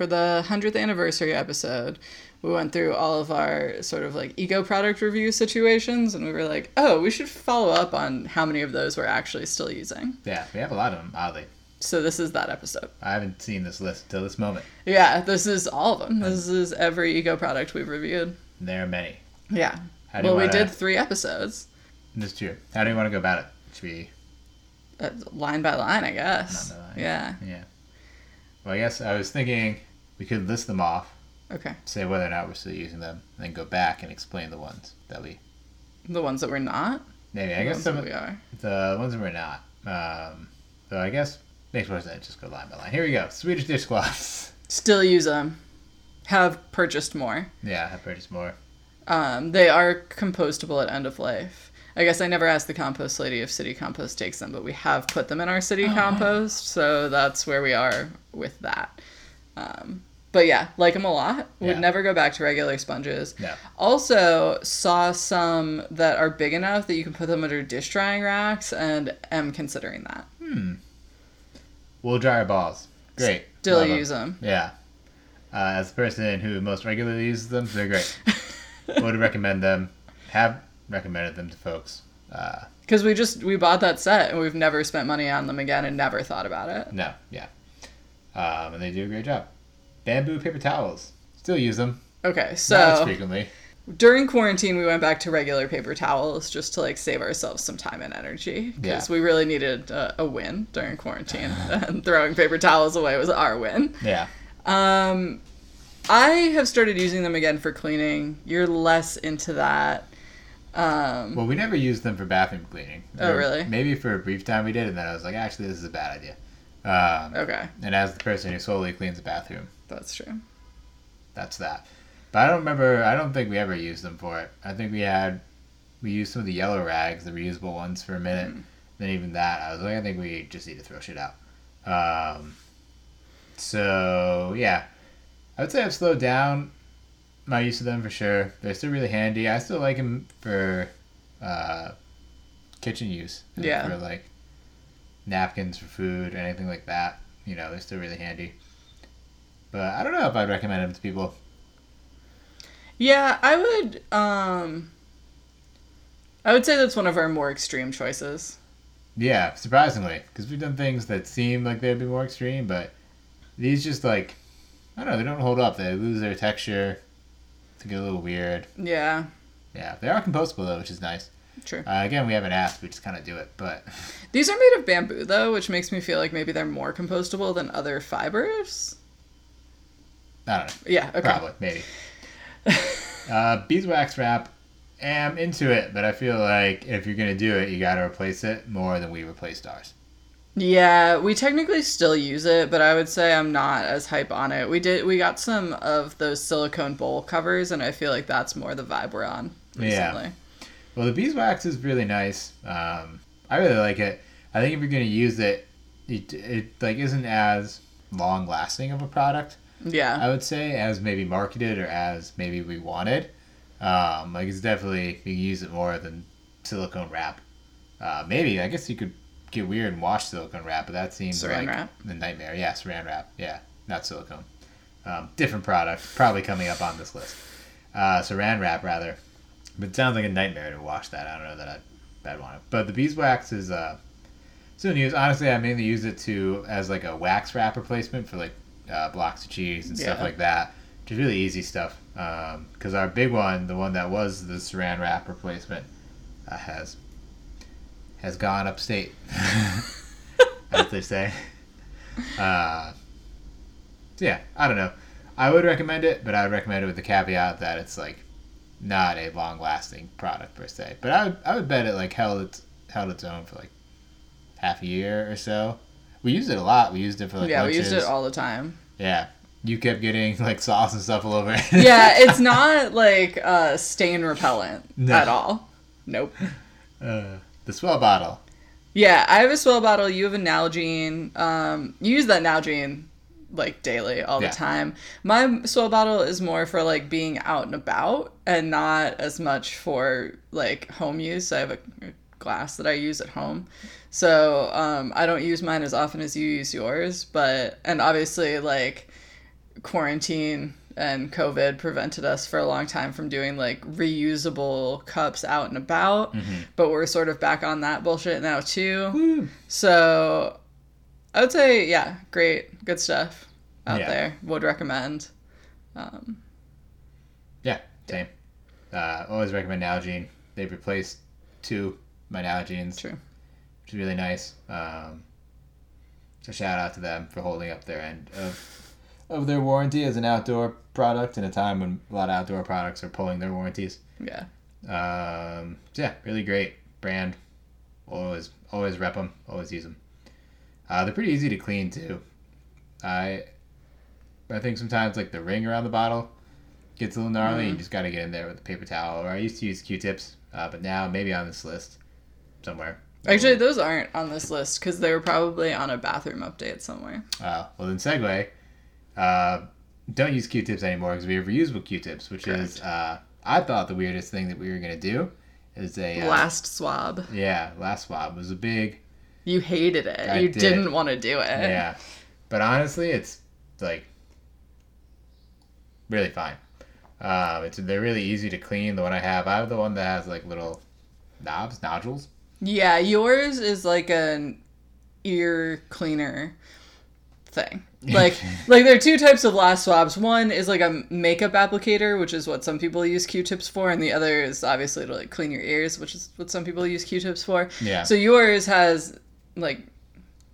For the 100th anniversary episode, we went through all of our sort of like eco product review situations, and we were like, oh, we should follow up on how many of those we're actually still using. Yeah, we have a lot of them, oddly. So, this is that episode. I haven't seen this list until this moment. Yeah, this is all of them. This is every eco product we've reviewed. There are many. Yeah. How do Well, we wanna- did three episodes, This is true. How do you want to go about it? Should we? uh, line by line, I guess. Line by line. Yeah. Yeah. Well, I guess I was thinking we could list them off, Okay. say whether or not we're still using them, and then go back and explain the ones that we. The ones that we're not. Maybe I the guess some of we are. the ones that we're not. Um, so I guess makes more sense. Just go line by line. Here we go. Swedish dishcloths. Still use them. Have purchased more. yeah, have purchased more. Um, they are compostable at end of life. I guess I never asked the compost lady if city compost takes them, but we have put them in our city Oh. compost, so that's where we are with that. Um, but yeah, like them a lot. Would Yeah. never go back to regular sponges. No. Also saw some that are big enough that you can put them under dish drying racks, and am considering that. Hmm. Wool dryer balls. Great. Still Love use them. Yeah. Uh, as the person who most regularly uses them, they're great. Would recommend them. Have recommended them to folks. Uh, Because we just we bought that set and we've never spent money on them again and never thought about it. no, yeah. Um, and they do a great job. Bamboo paper towels. Still use them. Okay, Not as so frequently. during quarantine we went back to regular paper towels just to like save ourselves some time and energy because Yeah. we really needed a, a win during quarantine and throwing paper towels away was our win. Yeah. Um, I have started using them again for cleaning. You're less into that. Um, Well, we never used them for bathroom cleaning. Oh, really? Maybe for a brief time we did, and then I was like, actually, this is a bad idea. Um, okay, And as the person who solely cleans the bathroom, that's true. that's that. But I don't remember. I don't think we ever used them for it. I think we had we used some of the yellow rags, the reusable ones, for a minute. Then even that, I was like, I think we just need to throw shit out. Um, so yeah, I would say I've slowed down my use of them for sure. They're still really handy. I still like them for uh, kitchen use. Yeah. For like napkins for food or anything like that. You know, they're still really handy. But I don't know if I'd recommend them to people. Yeah, I would. Um, I would say that's one of our more extreme choices. Yeah, surprisingly, because we've done things that seem like they'd be more extreme, but these just like I don't know, they don't hold up. They lose their texture. They get a little weird. Yeah, Yeah, they are compostable though, which is nice. True. Uh, again, we haven't asked; we just kind of do it. But These are made of bamboo though, which makes me feel like maybe they're more compostable than other fibers. I don't know. Yeah, okay. Probably, maybe. uh, beeswax wrap. Am into it, but I feel like if you're gonna do it, you gotta replace it more than we replaced ours. Yeah, we technically still use it, but I would say I'm not as hype on it. We did we got some of those silicone bowl covers and I feel like that's more the vibe we're on recently. Yeah. Well, the beeswax is really nice. Um, I really like it. I think if you're gonna use it, it, it like isn't as long lasting of a product. Yeah. I would say as maybe marketed or as maybe we wanted. Um, like it's definitely you can use it more than silicone wrap. Uh, maybe I guess you could get weird and wash silicone wrap, but that seems Saran like wrap? the nightmare. Yeah, saran wrap. Yeah, not silicone. Um, different product, probably coming up on this list. Uh, saran wrap rather, but it sounds like a nightmare to wash that. I don't know that I'd, I'd want it. But the beeswax is uh, soon used. Honestly, I mainly use it to as like a wax wrap replacement for like uh, blocks of cheese and stuff like that. Which is really easy stuff. Because our big one, the one that was the saran wrap replacement, uh, has has gone upstate, as they say. Uh, so yeah, I don't know. I would recommend it, but I would recommend it with the caveat that it's like not a long lasting product per se. But I would I would bet it like held its held its own for like half a year or so. We used it a lot. We used it for like yeah, we used it all the time. Yeah. you kept getting like sauce and stuff all over it. yeah, it's not like uh, stain repellent No. at all. Nope. Uh, the swell bottle. Yeah, I have a swell bottle. You have a Nalgene. Um, you use that Nalgene like daily, all Yeah. the time. My swell bottle is more for like being out and about, and not as much for like home use. I have a, a glass that I use at home, so um, I don't use mine as often as you use yours. But and obviously like quarantine and COVID prevented us for a long time from doing like reusable cups out and about. But we're sort of back on that bullshit now too. So I would say, yeah, great, good stuff out Yeah. there. Would recommend. Um, Yeah, same. Uh, always recommend Nalgene. They've replaced two my Nalgenes, true. which is really nice. Um, so shout out to them for holding up their end of of their warranty as an outdoor product in a time when a lot of outdoor products are pulling their warranties. Yeah. Um, so yeah, really great brand. Always, always rep them. Always use them. Uh, they're pretty easy to clean too. I, I think sometimes like the ring around the bottle gets a little gnarly. You just got to get in there with a paper towel. Or I used to use Q-tips, uh, but now maybe on this list somewhere. Actually, those aren't on this list because they were probably on a bathroom update somewhere. Uh, well then segue. Uh, don't use Q-tips anymore because we have reusable Q-tips, which is uh, I thought the weirdest thing that we were gonna do is a uh, Last swab. yeah last swab was a big You hated it. I you did. didn't want to do it. Yeah, but honestly, it's like really fine. Um, it's they're really easy to clean. The one I have, I have the one that has like little knobs, nodules. Yeah, yours is like an ear cleaner thing. Like like there are two types of last swabs. One is like a makeup applicator, which is what some people use Q-tips for, and the other is obviously to like clean your ears, which is what some people use Q-tips for. Yeah. So yours has like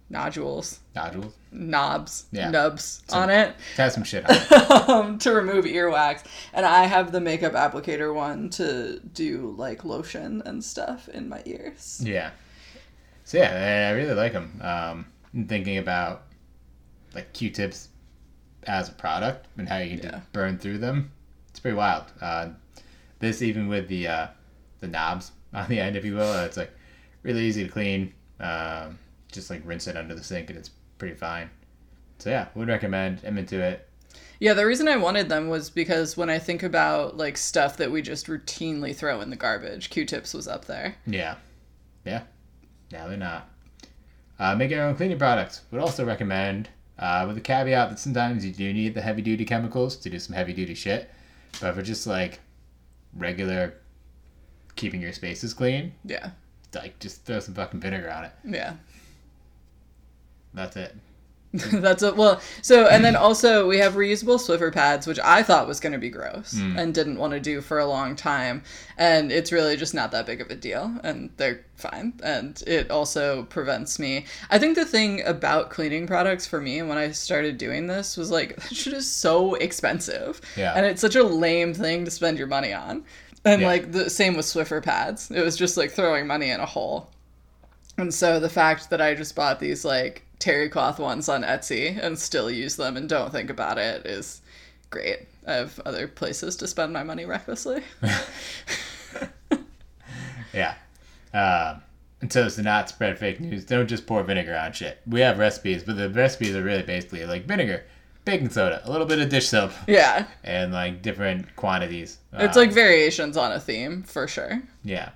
nodules, Nodules. knobs, Yeah. nubs on it It has some shit on it. um, to remove earwax, and I have the makeup applicator one to do like lotion and stuff in my ears. yeah. So yeah, I I really like them. Um, I'm thinking about like Q-tips as a product and how you can Yeah. burn through them. It's pretty wild. Uh, this even with the uh, the knobs on the end, if you will, uh, it's like really easy to clean. Um, just like rinse it under the sink and it's pretty fine. So yeah, would recommend. I'm into it. Yeah, the reason I wanted them was because when I think about like stuff that we just routinely throw in the garbage, Q-tips was up there. Yeah, yeah. Now they're not. Uh, make your own cleaning products. Would also recommend, uh, with the caveat that sometimes you do need the heavy duty chemicals to do some heavy duty shit. But for just like regular keeping your spaces clean, Yeah. Like just throw some fucking vinegar on it. Yeah. That's it. That's a well. So and then also we have reusable Swiffer pads, which I thought was going to be gross hmm. and didn't want to do for a long time, and it's really just not that big of a deal, and they're fine. And it also prevents me. I think the thing about cleaning products for me when I started doing this was like that shit is so expensive, Yeah. and it's such a lame thing to spend your money on. And Yeah. like the same with Swiffer pads, it was just like throwing money in a hole. And so the fact that I just bought these like terry cloth ones on Etsy and still use them and don't think about it is great. I have other places to spend my money recklessly. Yeah. Um, and so to not spread fake news, don't just pour vinegar on shit. We have recipes, but the recipes are really basically like vinegar, baking soda, a little bit of dish soap, yeah. and like different quantities. It's Um, like variations on a theme for sure. Yeah.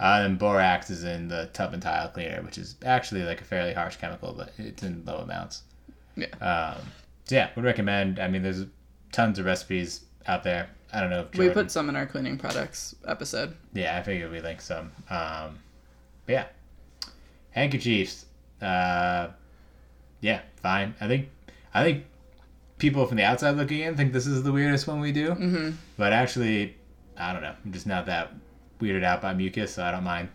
Uh, and borax is in the tub and tile cleaner, which is actually like a fairly harsh chemical, but it's in low amounts. Yeah. Um, so yeah, would recommend. I mean, there's tons of recipes out there. I don't know if We put some in our cleaning products episode. Yeah, I figured we link some. Um, but yeah, handkerchiefs. Uh, yeah, fine. I think I think people from the outside looking in think this is the weirdest one we do. Mm-hmm. But actually, I don't know. I'm just not that weirded out by mucus, so I don't mind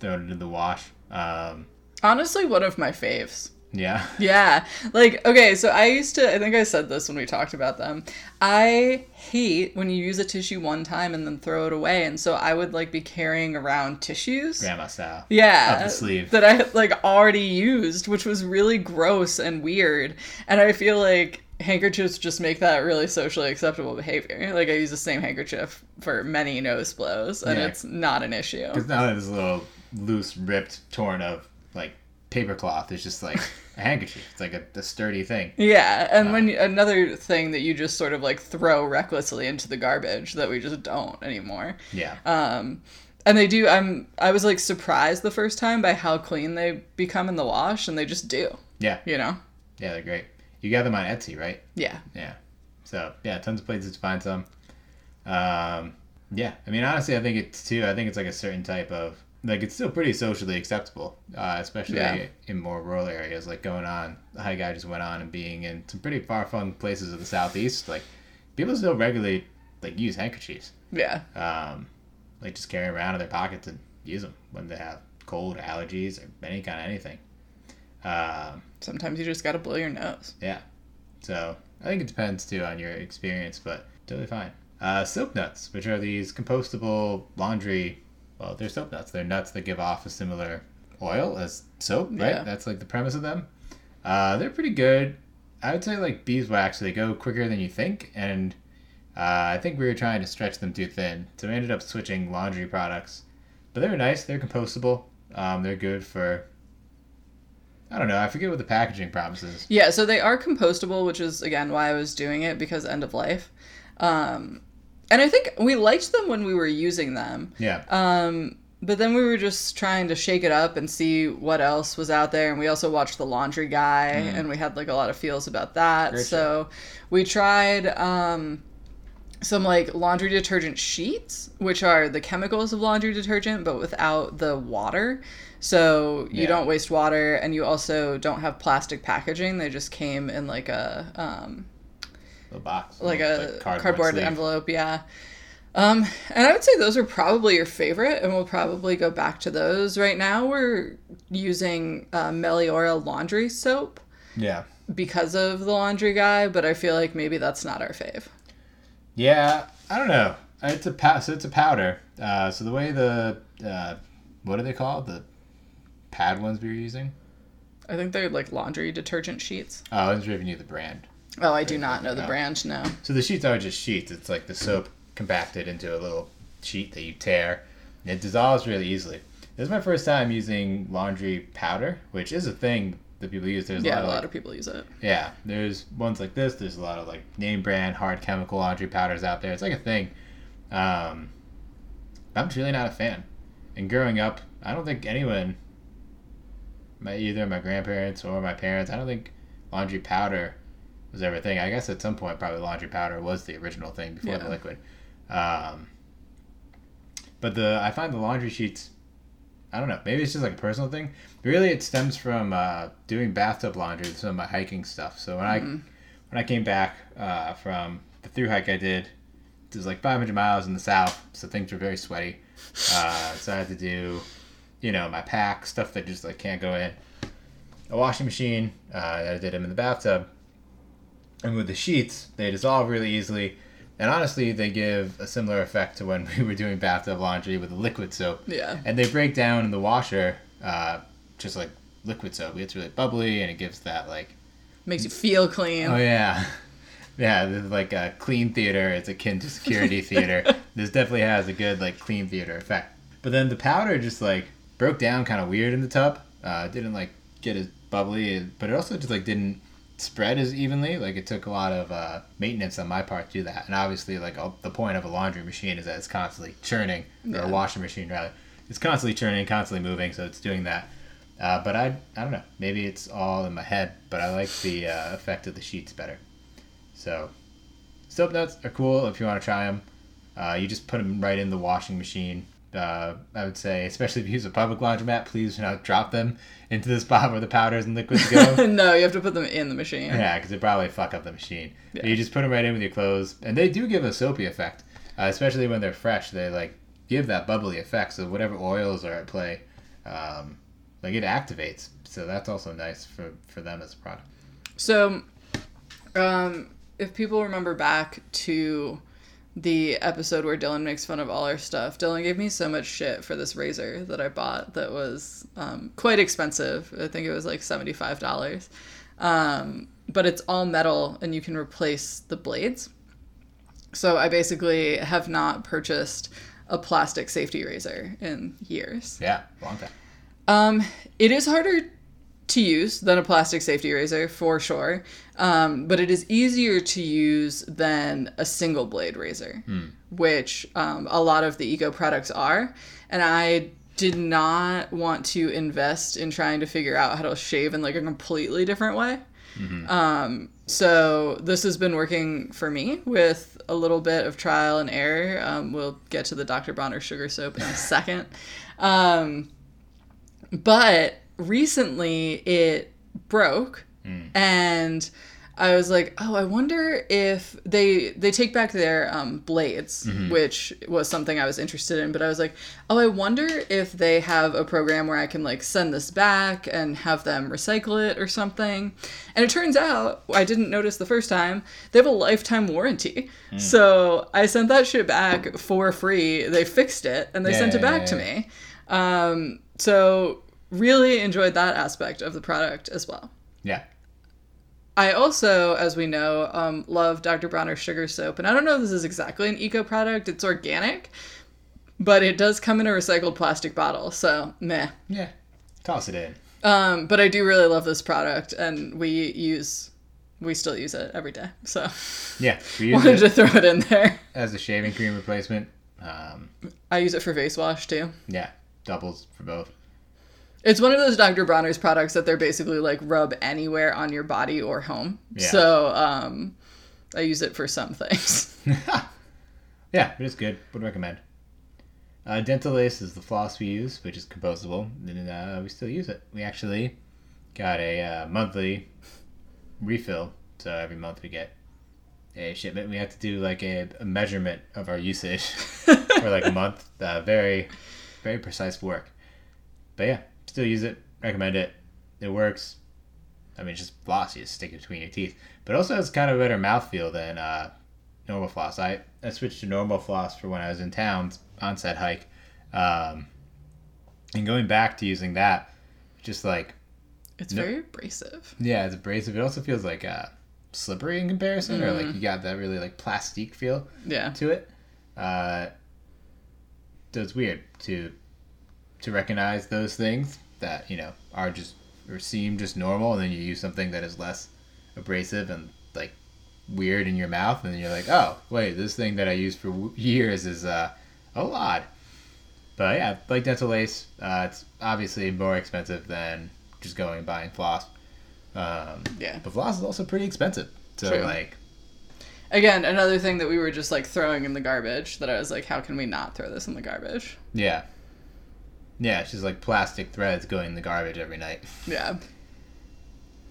throwing it in the wash. Um, Honestly, one of my faves. yeah, Yeah. Like, okay, so I used to, I think I said this when we talked about them. I hate when you use a tissue one time and then throw it away. And so I would like be carrying around tissues. grandma style. Yeah. Up the sleeve. That I had like already used, which was really gross and weird. And I feel like handkerchiefs just make that really socially acceptable behavior. Like I use the same handkerchief for many nose blows, and Yeah. it's not an issue. Because now that this little loose, ripped, torn of like paper cloth is just like a handkerchief. It's like a, a sturdy thing. Yeah, and when you, another thing that you just sort of like throw recklessly into the garbage that we just don't anymore. Yeah. Um, and they do. I'm. I was like surprised the first time by how clean they become in the wash, and they just do. yeah. You know. Yeah, they're great. You got them on Etsy, right? Yeah. Yeah. So yeah, tons of places to find some. Um, yeah, I mean honestly, I think it's too. I think it's like a certain type of like it's still pretty socially acceptable, uh, especially Yeah. in more rural areas. Like going on, the hike I just went on and being in some pretty far flung places of the southeast. Like people still regularly like use handkerchiefs, Yeah. um, like just carry 'em around in their pockets and use them when they have cold, allergies, or any kind of anything. Um, Sometimes you just gotta blow your nose. yeah. So I think it depends too on your experience, but totally fine. Uh, soap nuts, which are these compostable laundry. Well, they're soap nuts. They're nuts that give off a similar oil as soap, right? Yeah. That's like the premise of them. Uh, they're pretty good. I would say like beeswax. They go quicker than you think, and uh, I think we were trying to stretch them too thin, so we ended up switching laundry products. But they're nice. They're compostable. Um, they're good for. I don't know. I forget what the packaging promises. Yeah, so they are compostable, which is again why I was doing it because end of life. Um, and I think we liked them when we were using them. Yeah. Um, but then we were just trying to shake it up and see what else was out there. And we also watched The Laundry Guy, and we had like a lot of feels about that. Mm. Great so we tried um, some like laundry detergent sheets, which are the chemicals of laundry detergent, but without the water. So you Yeah. don't waste water, and you also don't have plastic packaging. They just came in like a um, little box, like a cardboard, sleeve. envelope, yeah. Um, and I would say those are probably your favorite, and we'll probably go back to those. Right now, we're using uh, Meliora laundry soap Yeah, because of the laundry guy, but I feel like maybe that's not our fave. Yeah. I don't know. It's a pow- so it's a powder. Uh, so the way the uh, what are they called? The pad ones we were using. I think they're like laundry detergent sheets. Oh, I was giving you the brand. Oh, I do not know the Oh. brand. No. So the sheets are just sheets. It's like the soap compacted into a little sheet that you tear. It dissolves really easily. This is my first time using laundry powder, which is a thing that people use. There's a Yeah, lot a of lot like, of people use it. Yeah, there's ones like this. There's a lot of like name brand hard chemical laundry powders out there. It's like a thing. Um, I'm truly not a fan. And growing up, I don't think anyone, my either my grandparents or my parents, I don't think laundry powder was ever a thing. I guess at some point probably laundry powder was the original thing before Yeah. the liquid. Um, but the I find the laundry sheets. I don't know. Maybe it's just like a personal thing. Really, it stems from uh, doing bathtub laundry with some of my hiking stuff. So when I when I came back uh, from the through hike I did, it was like 500 miles in the south, so things were very sweaty. Uh, so I had to do, you know, my pack stuff that just like can't go in. A washing machine. Uh, I did them in the bathtub, and with the sheets, they dissolve really easily. And honestly, they give a similar effect to when we were doing bathtub laundry with the liquid soap Yeah. and they break down in the washer uh, just like liquid soap. It's really bubbly and it gives that like Makes you feel clean. oh yeah yeah this is like a clean theater. It's akin to security theater. This definitely has a good like clean theater effect. But then the powder just like broke down kind of weird in the tub. Uh, didn't like get as bubbly, but it also just like didn't spread as evenly. Like it took a lot of uh, maintenance on my part to do that. And obviously, like all, the point of a laundry machine is that it's constantly churning, or Yeah. a washing machine rather. It's constantly churning, constantly moving, so it's doing that. Uh, but I, I don't know. Maybe it's all in my head, but I like the uh, effect of the sheets better. So, soap nuts are cool if you want to try them. Uh, you just put them right in the washing machine. Uh, I would say, especially if you use a public laundromat, please do not drop them into the spot where the powders and liquids go. no, you have to put them in the machine. yeah, because it probably fuck up the machine. Yeah. You just put them right in with your clothes, and they do give a soapy effect, uh, especially when they're fresh. They like give that bubbly effect. So whatever oils are at play, um, like it activates. So that's also nice for for them as a product. So, um, if people remember back to the episode where Dylan makes fun of all our stuff, Dylan gave me so much shit for this razor that I bought that was um, quite expensive. I think it was like $75. Um, but it's all metal and you can replace the blades. So I basically have not purchased a plastic safety razor in years. Yeah, long time. Um, it is harder to use than a plastic safety razor for sure, um, but it is easier to use than a single blade razor, which um, a lot of the eco products are. And I did not want to invest in trying to figure out how to shave in like a completely different way. Um, so this has been working for me with a little bit of trial and error. Um, we'll get to the Dr. Bronner sugar soap in a second. Um, but recently it broke and I was like, oh, I wonder if they they take back their um, blades, which was something I was interested in. But I was like, oh, I wonder if they have a program where I can like send this back and have them recycle it or something. And it turns out I didn't notice the first time they have a lifetime warranty. So I sent that shit back for free. They fixed it and they sent it back to Yeah. me. Um, so really enjoyed that aspect of the product as well. Yeah. I also, as we know, um, love Dr. Bronner's sugar soap. And I don't know if this is exactly an eco product, it's organic, but it does come in a recycled plastic bottle. So, meh. Yeah. Toss it in. Um, but I do really love this product, and we use, we still use it every day. So, Yeah. We use wanted to throw it in there. as a shaving cream replacement. Um, I use it for face wash too. yeah. Doubles for both. It's one of those Dr. Bronner's products that they're basically like rub anywhere on your body or home. Yeah. So, um, I use it for some things. Yeah, it is good. Would recommend. Uh, Dental Lace is the floss we use, which is compostable, and uh, we still use it. We actually got a uh, monthly refill, so every month we get a shipment. We have to do like a, a measurement of our usage for like a month. Uh, very, very precise work. But yeah, still use it. Recommend it. It works. I mean, it's just floss. You just stick it between your teeth. But also has kind of a better mouthfeel than uh, normal floss. I, I switched to normal floss for when I was in town on said hike. Um, and going back to using that, just like, It's No- very abrasive. yeah, it's abrasive. It also feels like uh, slippery in comparison, or like you got that really like plastique feel Yeah. to it. Uh, so it's weird to to recognize those things that you know are just or seem just normal, and then you use something that is less abrasive and like weird in your mouth, and then you're like, oh wait, this thing that I used for years is uh, a lot. But yeah, like dental lace, uh, it's obviously more expensive than just going and buying floss. Um, Yeah. but floss is also pretty expensive. So True. like, Again, another thing that we were just like throwing in the garbage that I was like, how can we not throw this in the garbage? Yeah. Yeah, she's like plastic threads going in the garbage every night. Yeah.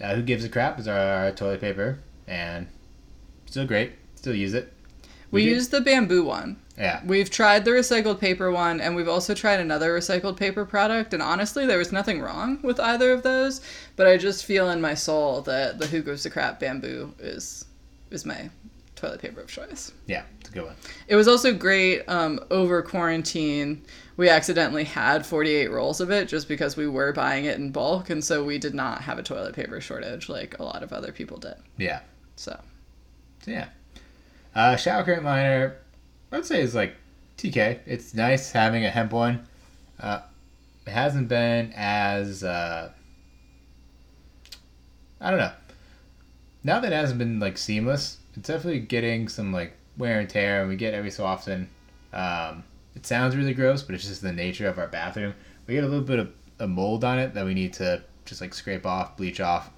Uh, Who Gives a Crap is our, our toilet paper, and still great. Still use it. We did- used the bamboo one. Yeah. We've tried the recycled paper one, and we've also tried another recycled paper product. And honestly, there was nothing wrong with either of those. But I just feel in my soul that the Who Gives a Crap bamboo is is my toilet paper of choice. Yeah, it's a good one. It was also great um, over quarantine. We accidentally had 48 rolls of it just because we were buying it in bulk, and so we did not have a toilet paper shortage like a lot of other people did. Yeah. So So yeah. Uh, shower curtain liner, I'd say is like TK. It's nice having a hemp one. Uh, it hasn't been as uh, I don't know. Now that it hasn't been like seamless, it's definitely getting some like wear and tear, and we get every so often. Um, it sounds really gross, but it's just the nature of our bathroom. We get a little bit of a mold on it that we need to just like scrape off, bleach off.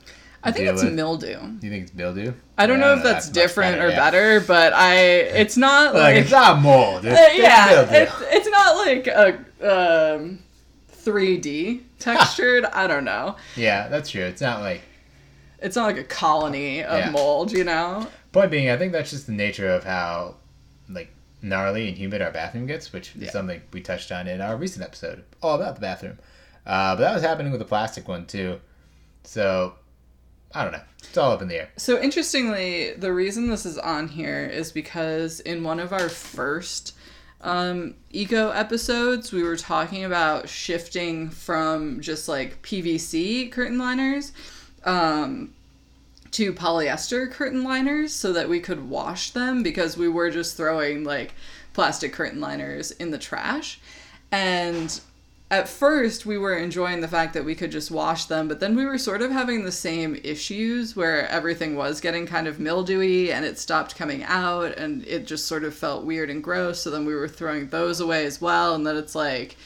I think it's with. mildew. You think it's mildew? I don't Yeah, know if that's, much different or yeah. better, but I it's not Like, like, it's not mold. It's, Uh, it's yeah, mildew. it's, it's not like a um, 3D textured. I don't know. yeah, that's true. It's not like. It's not like a colony of Yeah. mold, you know. Point being, I think that's just the nature of how, like, gnarly and humid our bathroom gets, which Yeah. is something we touched on in our recent episode, all about the bathroom. Uh, but that was happening with the plastic one too. So, I don't know. It's all up in the air. So interestingly, the reason this is on here is because in one of our first um, eco episodes, we were talking about shifting from just like PVC curtain liners um, to polyester curtain liners so that we could wash them because we were just throwing like plastic curtain liners in the trash. And at first we were enjoying the fact that we could just wash them, but then we were sort of having the same issues where everything was getting kind of mildewy and it stopped coming out and it just sort of felt weird and gross. So then we were throwing those away as well. And then it's like,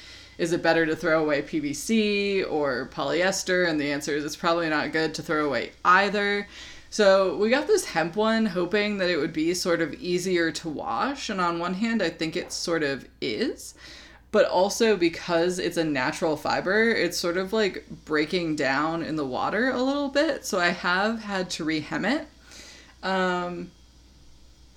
is it better to throw away PVC or polyester? And the answer is it's probably not good to throw away either. So we got this hemp one hoping that it would be sort of easier to wash. And on one hand, I think it sort of is but also because it's a natural fiber, it's sort of like breaking down in the water a little bit. So I have had to rehem it. Um,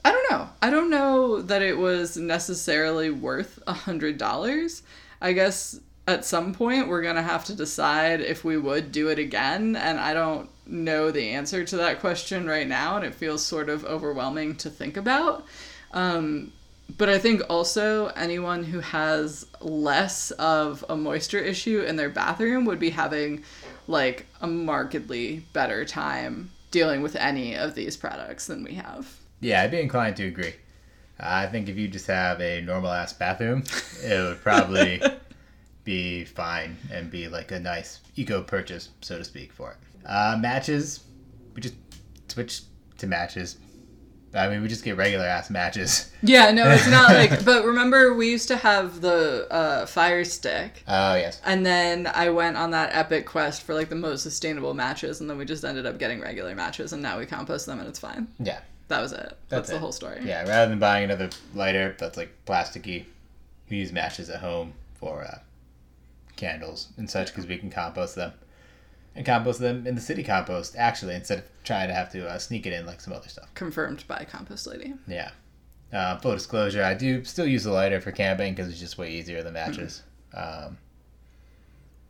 I don't know. I don't know that it was necessarily worth a hundred dollars. I guess at some point we're gonna have to decide if we would do it again, and I don't know the answer to that question right now, and it feels sort of overwhelming to think about. Um, but I think also anyone who has less of a moisture issue in their bathroom would be having like a markedly better time dealing with any of these products than we have. Yeah, I'd be inclined to agree. I think if you just have a normal ass bathroom, it would probably be fine and be like a nice eco purchase, so to speak, for it. Uh, matches, we just switch to matches I mean, we just get regular ass matches. Yeah, no, it's not like. But remember, we used to have the uh, fire stick. Oh yes. And then I went on that epic quest for like the most sustainable matches, and then we just ended up getting regular matches, and now we compost them, and it's fine. Yeah. That was it. That's, that's the whole story. Yeah, rather than buying another lighter that's like plasticky, we use matches at home for uh, candles and such because we can compost them and compost them in the city compost actually instead of trying to have to uh, sneak it in like some other stuff. Confirmed by Compost Lady. Yeah. Uh, full disclosure, I do still use the lighter for camping because it's just way easier than matches. Mm-hmm. Um,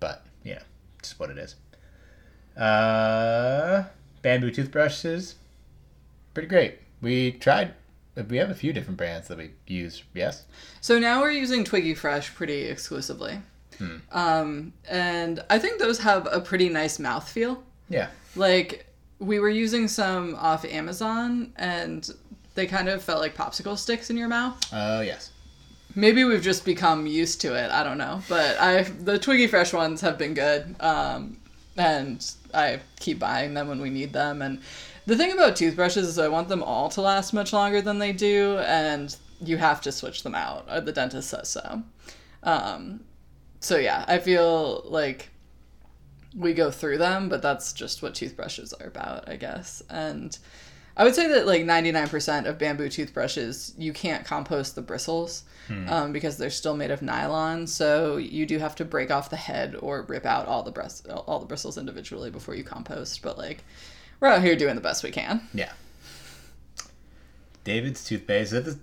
but know, just what it is. Uh, bamboo toothbrushes, pretty great. We tried. We have a few different brands that we use. Yes. So now we're using Twiggy Fresh pretty exclusively. Hmm. Um, and I think those have a pretty nice mouthfeel. Yeah. Like we were using some off Amazon and they kind of felt like popsicle sticks in your mouth. Oh, uh, yes. Maybe we've just become used to it. I don't know, but I the Twiggy Fresh ones have been good, um, and I keep buying them when we need them. And the thing about toothbrushes is I want them all to last much longer than they do, and you have to switch them out. The dentist says so. Um, so yeah, I feel like we go through them, but that's just what toothbrushes are about, I guess. And I would say that like 99% of bamboo toothbrushes, you can't compost the bristles hmm. um, because they're still made of nylon. So you do have to break off the head or rip out all the brist- all the bristles individually before you compost. But like, we're out here doing the best we can. Yeah. David's toothpaste. Is that the,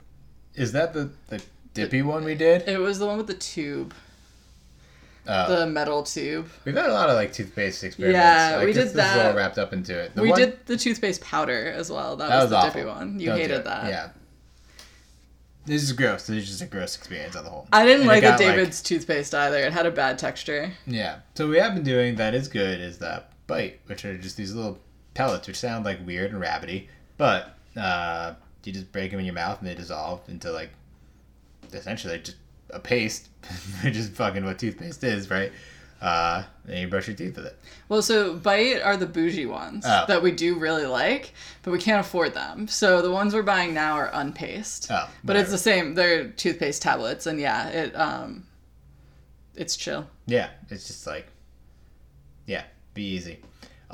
is that the, the dippy one we did? It was the one with the tube. Uh, the metal tube. We've had a lot of like toothpaste experiments. Yeah, like, we this, did that. This is all wrapped up into it. The we one... did the toothpaste powder as well. That, that was, was, the awful. dippy one. You Don't hated that. Yeah. This is gross. This is just a gross experience on the whole. I didn't and like the David's like... toothpaste either. It had a bad texture. Yeah. So we have been doing that is good is that bite, which are just these little pellets, which sound like weird and rabbity, but uh, you just break them in your mouth and they dissolve into like essentially just a paste, which is fucking what toothpaste is, right? uh, and you brush your teeth with it. Well, so Bite are the bougie ones oh. that we do really like, but we can't afford them. So the ones we're buying now are unpaste. Oh, but it's the same. They're toothpaste tablets, and yeah, it um, it's chill. Yeah, it's just like, yeah, be easy.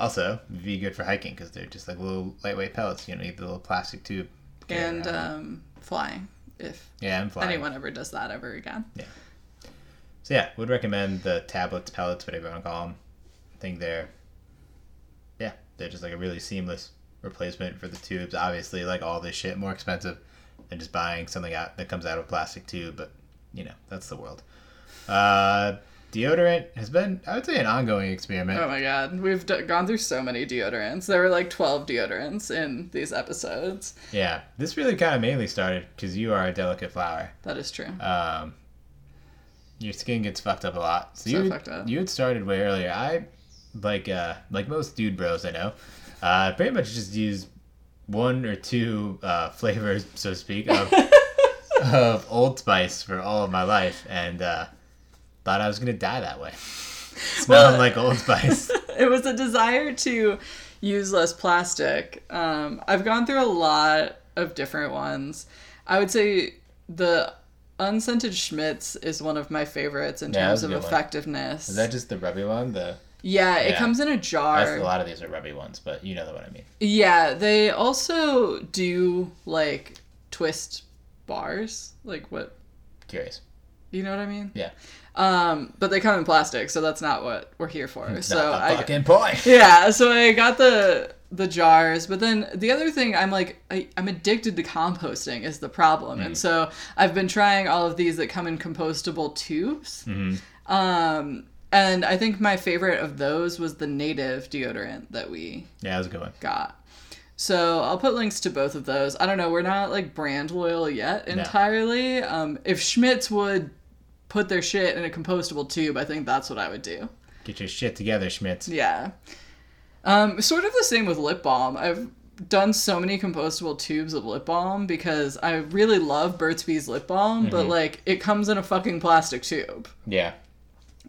Also, be good for hiking because they're just like little lightweight pellets. You don't need the little plastic tube. And um, flying, if yeah, and flying. anyone ever does that ever again. Yeah. So yeah, would recommend the tablets, pellets, whatever you want to call them. I think they're, yeah, they're just like a really seamless replacement for the tubes. Obviously, like all this shit, more expensive than just buying something out that comes out of a plastic tube. But you know, that's the world. Uh, deodorant has been, I would say, an ongoing experiment. Oh my god, we've d- gone through so many deodorants. There were like twelve deodorants in these episodes. Yeah, this really kind of mainly started because you are a delicate flower. That is true. Um, your skin gets fucked up a lot. So, so you you had started way earlier. I like uh like most dude bros I know. Uh, pretty much just use one or two uh, flavors, so to speak, of, of Old Spice for all of my life, and uh, thought I was gonna die that way, smelling Well- like Old Spice. it was a desire to use less plastic. Um, I've gone through a lot of different ones. I would say the unscented Schmidt's is one of my favorites in Yeah, terms of good one. effectiveness. Is that just the rubby one? The yeah, it Yeah. comes in a jar. that's, a lot of these are rubby ones, but you know what I mean. Yeah, they also do like twist bars. Like what Curious. you know what I mean? Yeah. Um, but they come in plastic, so that's not what we're here for. so Not the I fucking point. Yeah, so I got the the jars, but then the other thing I'm like I, I'm addicted to composting is the problem, and so I've been trying all of these that come in compostable tubes. Um, and I think my favorite of those was the native deodorant that we Yeah, that was going? got. So I'll put links to both of those. I don't know, we're not like brand loyal yet entirely. Um, if Schmidt's would put their shit in a compostable tube, I think that's what I would do. Get your shit together, Schmidt's. Yeah. Um, sort of the same with lip balm. I've done so many compostable tubes of lip balm because I really love Burt's Bees lip balm, but like it comes in a fucking plastic tube. Yeah.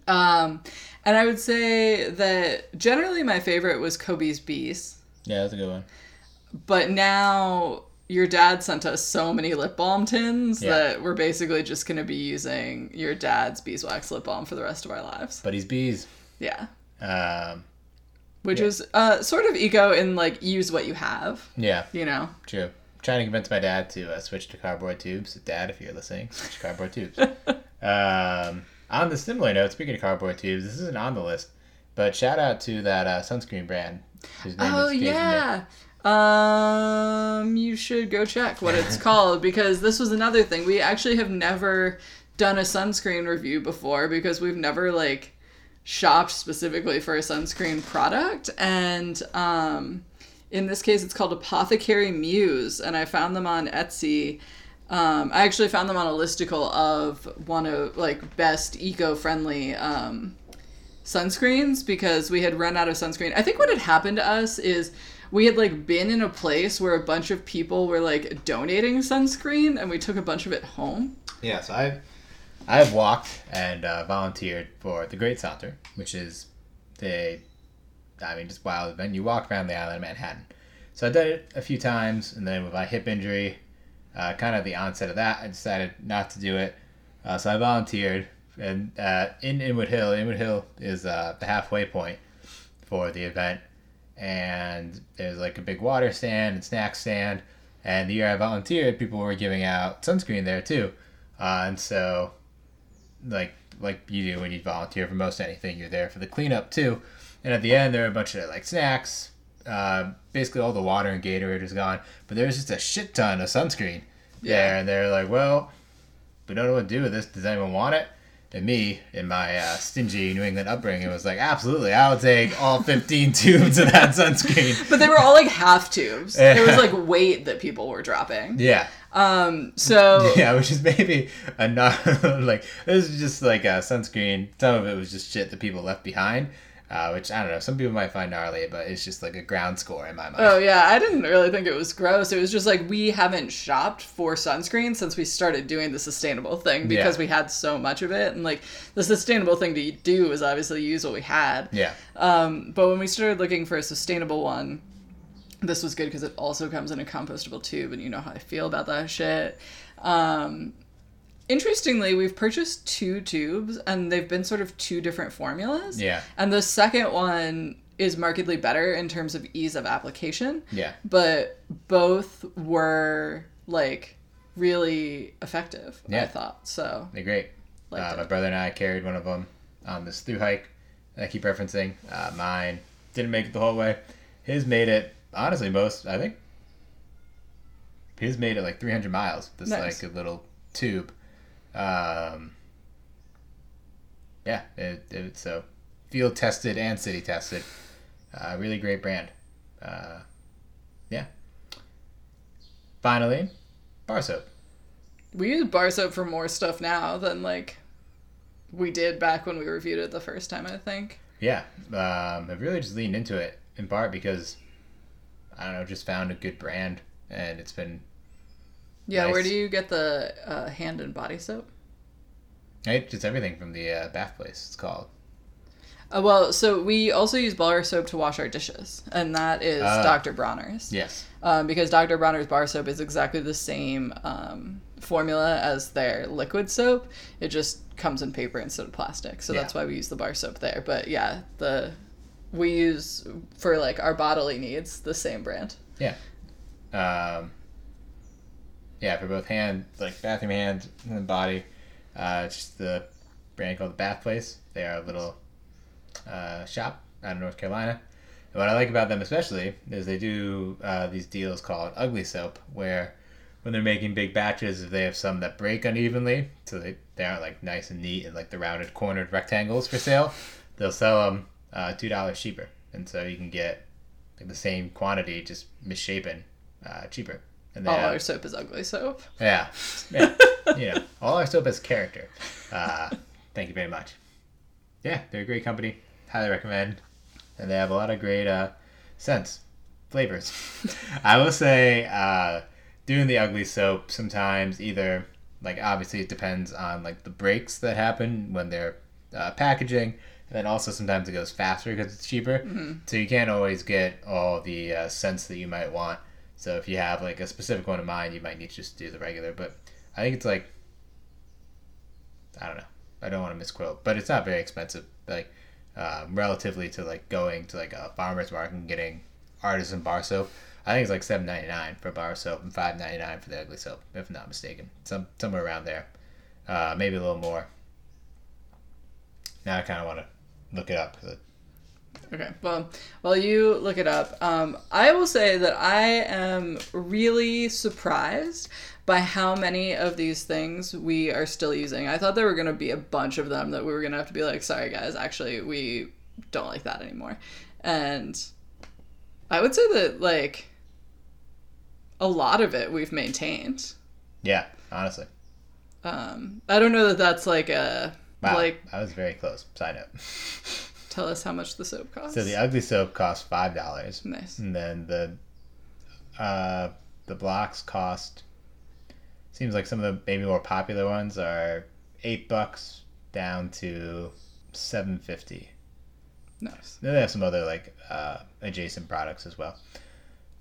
Um, and I would say that generally my favorite was Kobe's Bees, Yeah, that's a good one. but now your dad sent us so many lip balm tins Yeah. that we're basically just going to be using your dad's beeswax lip balm for the rest of our lives. But he's bees. Yeah. Um, Which Yeah. is uh, sort of eco in like use what you have, yeah, you know? true. trying to convince my dad to uh, switch to cardboard tubes. Dad, if you're listening, switch to cardboard tubes. um, on the similar note, speaking of cardboard tubes, this isn't on the list, but shout out to that uh, sunscreen brand. Whose name Oh yeah. Um, you should go check what it's called because this was another thing. We actually have never done a sunscreen review before because we've never like shopped specifically for a sunscreen product and um in this case it's called Apothecary Muse and I found them on Etsy. Um, I actually found them on a listicle of one of like best eco-friendly um, sunscreens because we had run out of sunscreen. I think what had happened to us is we had like been in a place where a bunch of people were like donating sunscreen and we took a bunch of it home. Yeah, so I've I've walked and uh, volunteered for the Great Saunter, which is the I mean just wild event. You walk around the island of Manhattan. So I did it a few times, and then with my hip injury, uh, kind of the onset of that, I decided not to do it. Uh, so I volunteered, and uh, in Inwood Hill, Inwood Hill is uh, the halfway point for the event, and there's like a big water stand and snack stand. And the year I volunteered, people were giving out sunscreen there too. Uh, and so, like like you do when you volunteer for most anything, you're there for the cleanup too. And at the end, there are a bunch of like snacks. Uh, basically, all the water and Gatorade is gone, but there's just a shit ton of sunscreen there. And they're like, "Well, we don't know what to do with this. Does anyone want it?" And me, in my uh, stingy New England upbringing, it was like, "Absolutely, I'll take all 15 tubes of that sunscreen." But they were all like half tubes. It was like weight that people were dropping. Yeah, Um, so Yeah, which is maybe a not like this is just like a sunscreen. Some of it was just shit that people left behind, uh, which I don't know. Some people might find gnarly, but it's just like a ground score in my mind. Oh yeah, I didn't really think it was gross. It was just like we haven't shopped for sunscreen since we started doing the sustainable thing because Yeah. we had so much of it, and like the sustainable thing to do is obviously use what we had. Yeah, Um, but when we started looking for a sustainable one, this was good because it also comes in a compostable tube, and you know how I feel about that shit. Um, interestingly, we've purchased two tubes, and they've been sort of two different formulas. yeah, And the second one is markedly better in terms of ease of application, yeah. but both were like really effective. yeah. I thought so. They're great. Uh, my brother and I carried one of them on this through hike. that I keep referencing. Uh, mine didn't make it the whole way. His made it. Honestly, most I think. His made it like 300 miles. This Nice. like a little tube. Um, yeah, it, it so field tested and city tested. Uh, really great brand. Uh, yeah. Finally, bar soap. We use bar soap for more stuff now than like we did back when we reviewed it the first time, I think. Yeah, um, I've really just leaned into it in part because I don't know, just found a good brand, and it's been Yeah, where do you get the uh, hand and body soap? just everything from the uh, bath place. It's called. Uh, well, so we also use bar soap to wash our dishes, and that is Ah. Dr. Bronner's. Yes. Um, because Dr. Bronner's bar soap is exactly the same um, formula as their liquid soap. It just comes in paper instead of plastic, so Yeah. that's why we use the bar soap there. But yeah, the we use for like our bodily needs the same brand. Yeah. Um, yeah, for both hand, like bathroom hand and body. Uh, it's just the brand called the Bath Place. They are a little uh, shop out of North Carolina. And what I like about them especially is they do uh, these deals called ugly soap, where when they're making big batches, if they have some that break unevenly, so they, they aren't like nice and neat and like the rounded cornered rectangles for sale, they'll sell them uh, two dollars cheaper, and so you can get like the same quantity just misshapen, uh, cheaper. And All have- our soap is ugly soap. yeah, yeah, you know, all our soap has character. Uh, thank you very much. Yeah, they're a great company. Highly recommend, and they have a lot of great uh, scents, flavors. I will say, uh, doing the ugly soap sometimes either like obviously it depends on like the breaks that happen when they're uh, packaging, and then also sometimes it goes faster because it's cheaper. So you can't always get all the uh, scents that you might want. So if you have like a specific one in mind, you might need to just do the regular. But I think it's like I don't know. I don't want to misquote, but it's not very expensive. Like um, relatively to like going to like a farmer's market and getting artisan bar soap. I think it's like seven ninety nine for bar soap and five ninety nine for the ugly soap, if I'm not mistaken. Some somewhere around there, uh, maybe a little more. Now I kind of want to look it up. 'cause it- Okay. Well, while you look it up, um, I will say that I am really surprised by how many of these things we are still using. I thought there were going to be a bunch of them that we were going to have to be like, sorry guys, actually, we don't like that anymore. And I would say that, like, a lot of it we've maintained. Yeah, honestly. Um, I don't know that that's like a, Wow, like, I was very close. Side note. tell us how much the soap costs. So the ugly soap costs five dollars. Nice. And then the uh, the blocks cost seems like some of the maybe more popular ones are eight bucks down to seven fifty. Nice. Then they have some other like uh, adjacent products as well.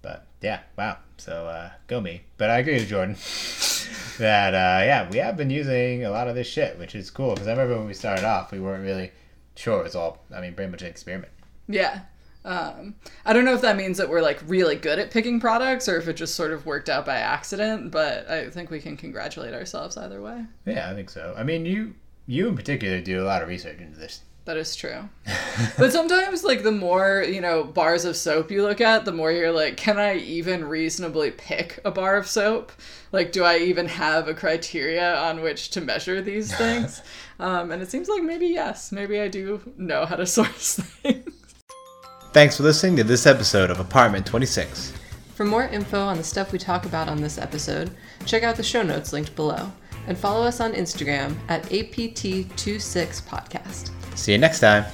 But yeah, wow. So uh, go me. But I agree with Jordan that uh, yeah, we have been using a lot of this shit, which is cool because I remember when we started off, we weren't really sure it's all. I mean, pretty much an experiment. Yeah. Um, I don't know if that means that we're like really good at picking products or if it just sort of worked out by accident, but I think we can congratulate ourselves either way. Yeah, I think so. I mean, you you in particular do a lot of research into this. That is true. but sometimes, like, the more, you know, bars of soap you look at, the more you're like, can I even reasonably pick a bar of soap? Like, do I even have a criteria on which to measure these things? um, and it seems like maybe yes. Maybe I do know how to source things. Thanks for listening to this episode of Apartment 26. For more info on the stuff we talk about on this episode, check out the show notes linked below. And follow us on Instagram at APT26podcast. See you next time.